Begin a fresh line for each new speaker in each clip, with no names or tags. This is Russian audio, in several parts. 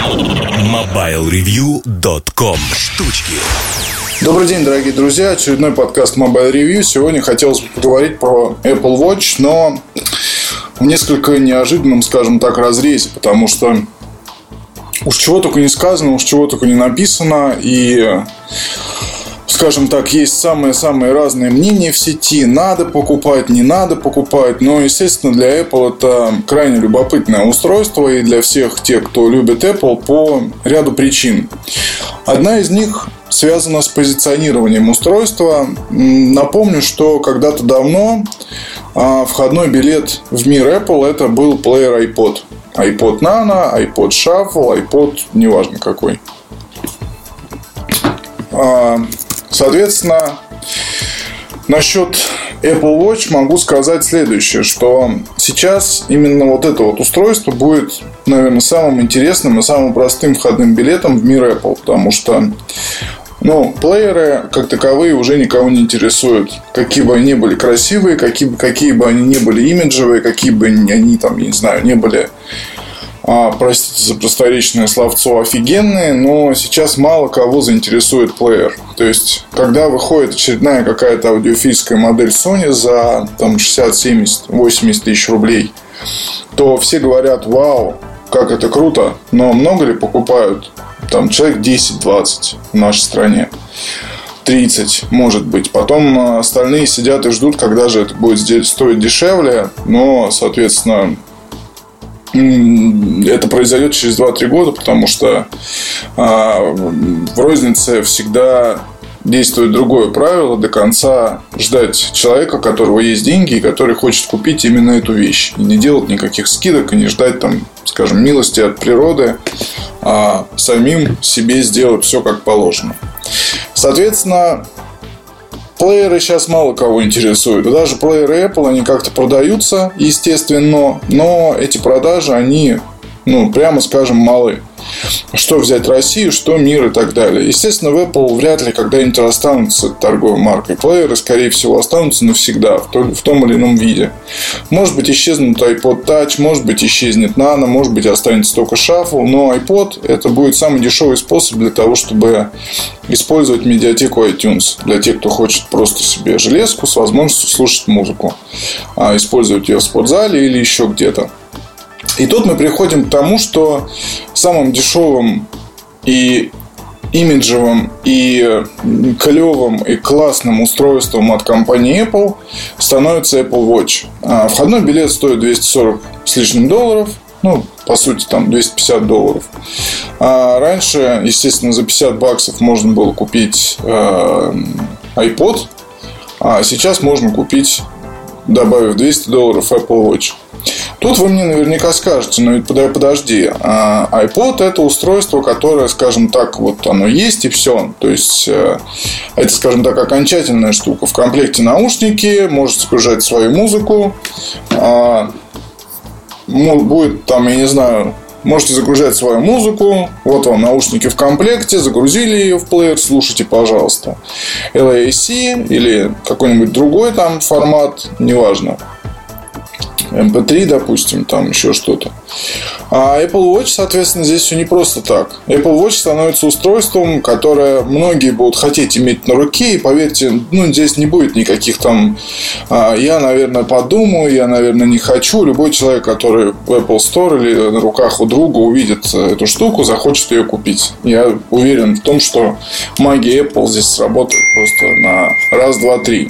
MobileReview.com Штучки
Добрый день, дорогие друзья. Очередной подкаст Mobile Review. Сегодня хотелось бы поговорить про Apple Watch, но в несколько неожиданном, скажем так, разрезе, потому что уж чего только не сказано, уж чего только не написано, и скажем так, есть самые-самые разные мнения в сети. Надо покупать, не надо покупать. Но, естественно, для Apple это крайне любопытное устройство. И для всех тех, кто любит Apple, по ряду причин. Одна из них связана с позиционированием устройства. Напомню, что когда-то давно а, входной билет в мир Apple это был плеер iPod. iPod Nano, iPod Shuffle, iPod, неважно какой. Соответственно, насчет Apple Watch могу сказать следующее, что сейчас именно вот это вот устройство будет, наверное, самым интересным и самым простым входным билетом в мир Apple, потому что ну, плееры, как таковые, уже никого не интересуют. Какие бы они ни были красивые, какие, какие бы они ни были имиджевые, какие бы они там, я не знаю, не были а, простите за просторечное словцо, офигенные, но сейчас мало кого заинтересует плеер. То есть, когда выходит очередная какая-то аудиофильская модель Sony за там, 60, 70, 80 тысяч рублей, то все говорят, вау, как это круто, но много ли покупают? Там человек 10-20 в нашей стране. 30, может быть. Потом остальные сидят и ждут, когда же это будет стоить дешевле. Но, соответственно, это произойдет через 2-3 года, потому что а, в рознице всегда действует другое правило до конца ждать человека, у которого есть деньги и который хочет купить именно эту вещь. И не делать никаких скидок и не ждать там, скажем, милости от природы, а самим себе сделать все как положено. Соответственно, Плееры сейчас мало кого интересуют. Даже плееры Apple, они как-то продаются, естественно, но эти продажи, они, ну, прямо скажем, малы что взять Россию, что мир и так далее. Естественно, в Apple вряд ли когда-нибудь останутся торговой маркой. Плееры, скорее всего, останутся навсегда в том, или ином виде. Может быть, исчезнут iPod Touch, может быть, исчезнет Nano, может быть, останется только Shuffle, но iPod это будет самый дешевый способ для того, чтобы использовать медиатеку iTunes для тех, кто хочет просто себе железку с возможностью слушать музыку, а использовать ее в спортзале или еще где-то. И тут мы приходим к тому, что самым дешевым и имиджевым и клевым и классным устройством от компании Apple становится Apple Watch. А входной билет стоит 240 с лишним долларов. Ну, по сути, там 250 долларов. А раньше, естественно, за 50 баксов можно было купить э, iPod, а сейчас можно купить, добавив 200 долларов, Apple Watch. Тут вы мне наверняка скажете, ну подожди, а iPod это устройство, которое, скажем так, вот оно есть и все. То есть э, это, скажем так, окончательная штука. В комплекте наушники, можете загружать свою музыку. А, будет там, я не знаю, Можете загружать свою музыку. Вот вам наушники в комплекте. Загрузили ее в плеер. Слушайте, пожалуйста. LAC или какой-нибудь другой там формат. Неважно. MP3, допустим, там еще что-то. А Apple Watch, соответственно, здесь все не просто так. Apple Watch становится устройством, которое многие будут хотеть иметь на руке, и поверьте, ну, здесь не будет никаких там а, я, наверное, подумаю, я, наверное, не хочу. Любой человек, который в Apple Store или на руках у друга увидит эту штуку, захочет ее купить. Я уверен в том, что магия Apple здесь сработает просто на раз, два, три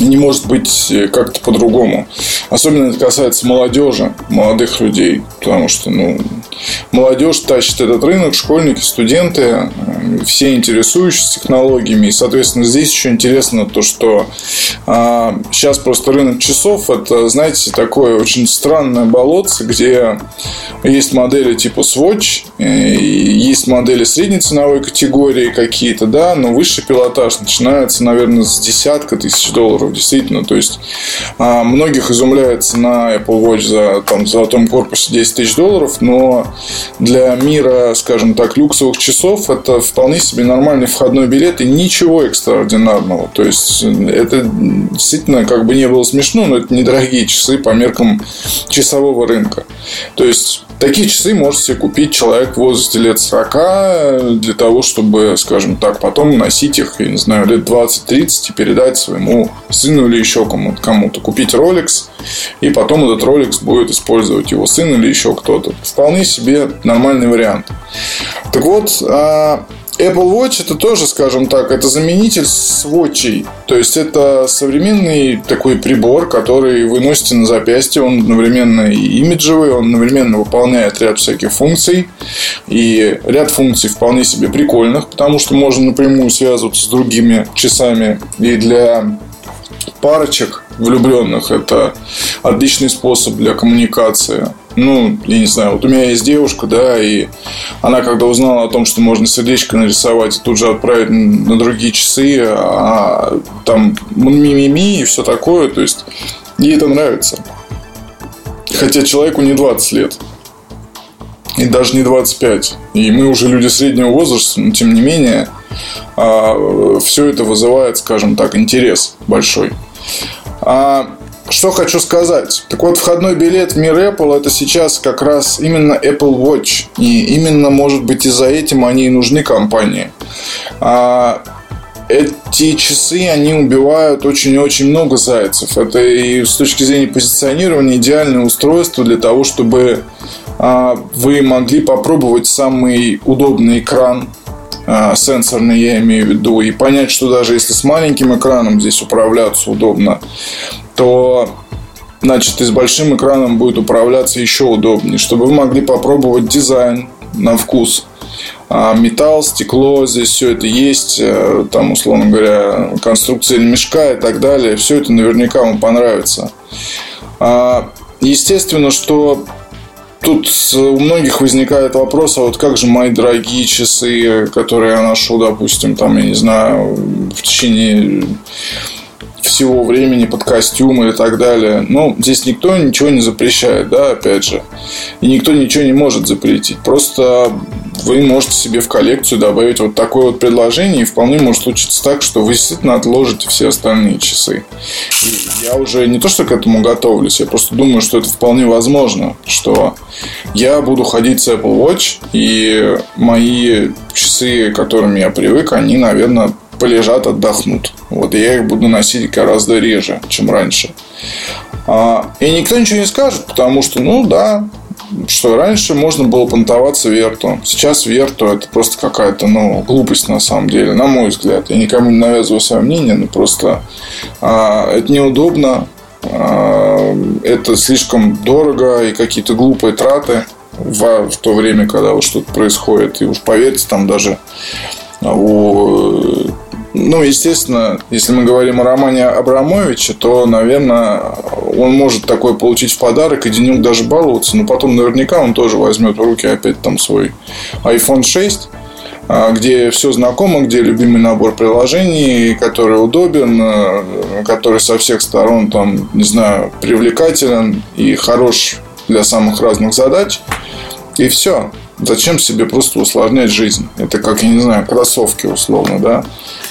не может быть э, как-то по-другому. Особенно это касается молодежи, молодых людей. Потому что ну, молодежь тащит этот рынок, школьники, студенты, э, все интересующиеся технологиями. И, соответственно, здесь еще интересно то, что а, сейчас просто рынок часов это, знаете, такое очень странное болотце, где есть модели типа Swatch, есть модели средней ценовой категории какие-то, да, но высший пилотаж начинается, наверное, с десятка тысяч долларов, действительно. То есть, а, многих изумляется на Apple Watch за там, золотом корпусе 10 тысяч долларов, но для мира, скажем так, люксовых часов это вполне себе нормальный входной билет и ничего экстраординарного. То есть это действительно как бы не было смешно, но это недорогие часы по меркам часового рынка. То есть Такие часы может себе купить человек в возрасте лет 40 для того, чтобы, скажем так, потом носить их, я не знаю, лет 20-30 и передать своему сыну или еще кому-то. кому-то. Купить Rolex, и потом этот Rolex будет использовать его сын или еще кто-то. Вполне себе нормальный вариант. Так вот, а, Apple Watch это тоже, скажем так, это заменитель сводчей. То есть это современный такой прибор, который вы носите на запястье. Он одновременно и имиджевый, он одновременно выполняет ряд всяких функций. И ряд функций вполне себе прикольных, потому что можно напрямую связываться с другими часами. И для парочек влюбленных это отличный способ для коммуникации ну, я не знаю, вот у меня есть девушка, да, и она когда узнала о том, что можно сердечко нарисовать и тут же отправить на другие часы, а там мимими и все такое, то есть ей это нравится. Хотя человеку не 20 лет. И даже не 25. И мы уже люди среднего возраста, но тем не менее, а, все это вызывает, скажем так, интерес большой. А что хочу сказать. Так вот, входной билет в мир Apple это сейчас как раз именно Apple Watch. И именно, может быть, из-за этим они и нужны компании. А эти часы, они убивают очень и очень много зайцев. Это и с точки зрения позиционирования идеальное устройство для того, чтобы а, вы могли попробовать самый удобный экран а, сенсорный, я имею в виду, и понять, что даже если с маленьким экраном здесь управляться удобно, то значит, и с большим экраном будет управляться еще удобнее, чтобы вы могли попробовать дизайн на вкус. А металл, стекло, здесь все это есть, э, там, условно говоря, конструкция мешка и так далее. Все это наверняка вам понравится. А, естественно, что тут у многих возникает вопрос, а вот как же мои дорогие часы, которые я ношу, допустим, там, я не знаю, в течение всего времени под костюмы и так далее. Ну, здесь никто ничего не запрещает, да, опять же. И никто ничего не может запретить. Просто вы можете себе в коллекцию добавить вот такое вот предложение, и вполне может случиться так, что вы действительно отложите все остальные часы. И я уже не то, что к этому готовлюсь, я просто думаю, что это вполне возможно, что я буду ходить с Apple Watch, и мои часы, к которым я привык, они, наверное, полежат, отдохнут. Вот я их буду носить гораздо реже, чем раньше. А, и никто ничего не скажет, потому что, ну да, что раньше можно было понтоваться верту. Сейчас верту это просто какая-то ну, глупость на самом деле, на мой взгляд. Я никому не навязываю свое мнение, но просто а, это неудобно, а, это слишком дорого и какие-то глупые траты в, в то время, когда вот что-то происходит. И уж поверьте, там даже у ну, естественно, если мы говорим о романе Абрамовича, то, наверное, он может такой получить в подарок и денек даже баловаться, но потом наверняка он тоже возьмет в руки опять там свой iPhone 6, а, где все знакомо, где любимый набор приложений, который удобен, а, который со всех сторон, там, не знаю, привлекателен и хорош для самых разных задач. И все. Зачем себе просто усложнять жизнь? Это как, я не знаю, кроссовки условно, да,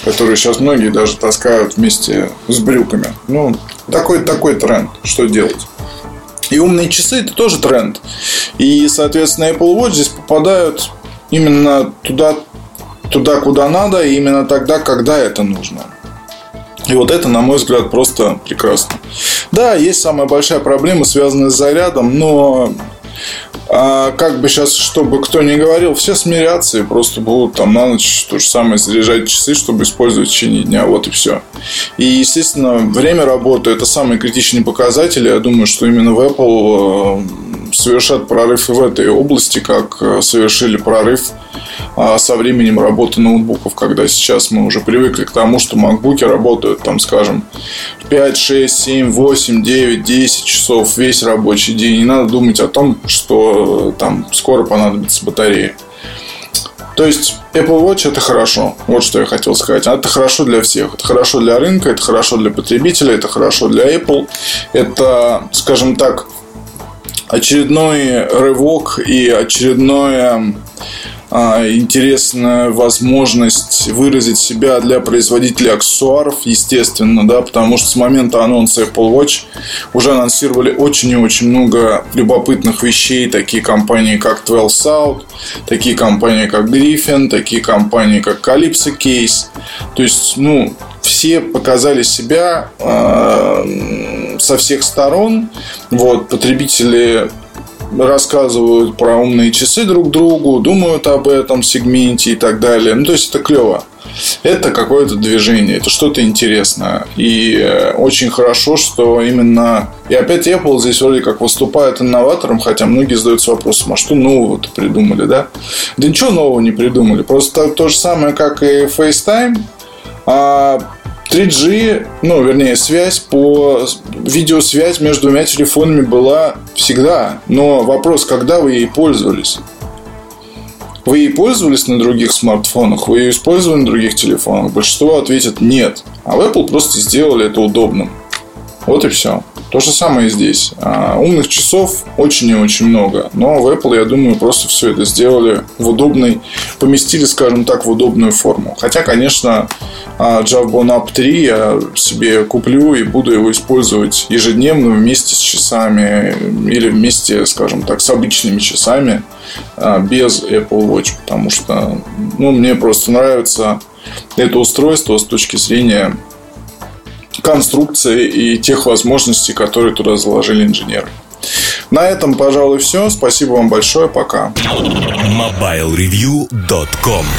которые сейчас многие даже таскают вместе с брюками. Ну, такой, такой тренд. Что делать? И умные часы это тоже тренд. И, соответственно, Apple Watch здесь попадают именно туда, туда, куда надо, и именно тогда, когда это нужно. И вот это, на мой взгляд, просто прекрасно. Да, есть самая большая проблема, связанная с зарядом, но а как бы сейчас, чтобы кто ни говорил, все смирятся и просто будут там на ночь то же самое заряжать часы, чтобы использовать в течение дня. Вот и все. И, естественно, время работы это самый критичный показатель. Я думаю, что именно в Apple э, совершат прорыв и в этой области, как э, совершили прорыв а, со временем работы ноутбуков, когда сейчас мы уже привыкли к тому, что макбуки работают, там, скажем, 5, 6, 7, 8, 9, 10 часов весь рабочий день. Не надо думать о том, что э, там скоро понадобится батарея. То есть Apple Watch это хорошо. Вот что я хотел сказать. Это хорошо для всех. Это хорошо для рынка, это хорошо для потребителя, это хорошо для Apple. Это, скажем так, очередной рывок и очередное а, интересная возможность выразить себя для производителей аксессуаров, естественно, да, потому что с момента анонса Apple Watch уже анонсировали очень и очень много любопытных вещей, такие компании, как 12 South, такие компании, как Griffin, такие компании, как Calypso Case. То есть, ну, все показали себя э, со всех сторон. Вот, потребители рассказывают про умные часы друг другу, думают об этом сегменте и так далее. Ну, то есть это клево. Это какое-то движение, это что-то интересное. И э, очень хорошо, что именно... И опять Apple здесь вроде как выступает инноватором, хотя многие задаются вопросом, а что нового-то придумали, да? Да ничего нового не придумали. Просто то же самое, как и FaceTime, а 3G, ну, вернее, связь по... Видеосвязь между двумя телефонами была всегда. Но вопрос, когда вы ей пользовались? Вы ей пользовались на других смартфонах? Вы ее использовали на других телефонах? Большинство ответит нет. А в Apple просто сделали это удобным. Вот и все. То же самое и здесь. А, умных часов очень и очень много. Но в Apple, я думаю, просто все это сделали в удобной, поместили, скажем так, в удобную форму. Хотя, конечно, а, Javbon Up 3 я себе куплю и буду его использовать ежедневно вместе с часами или вместе, скажем так, с обычными часами а, без Apple Watch, потому что ну, мне просто нравится это устройство с точки зрения конструкции и тех возможностей, которые туда заложили инженеры. На этом, пожалуй, все. Спасибо вам большое. Пока.
MobileReview.com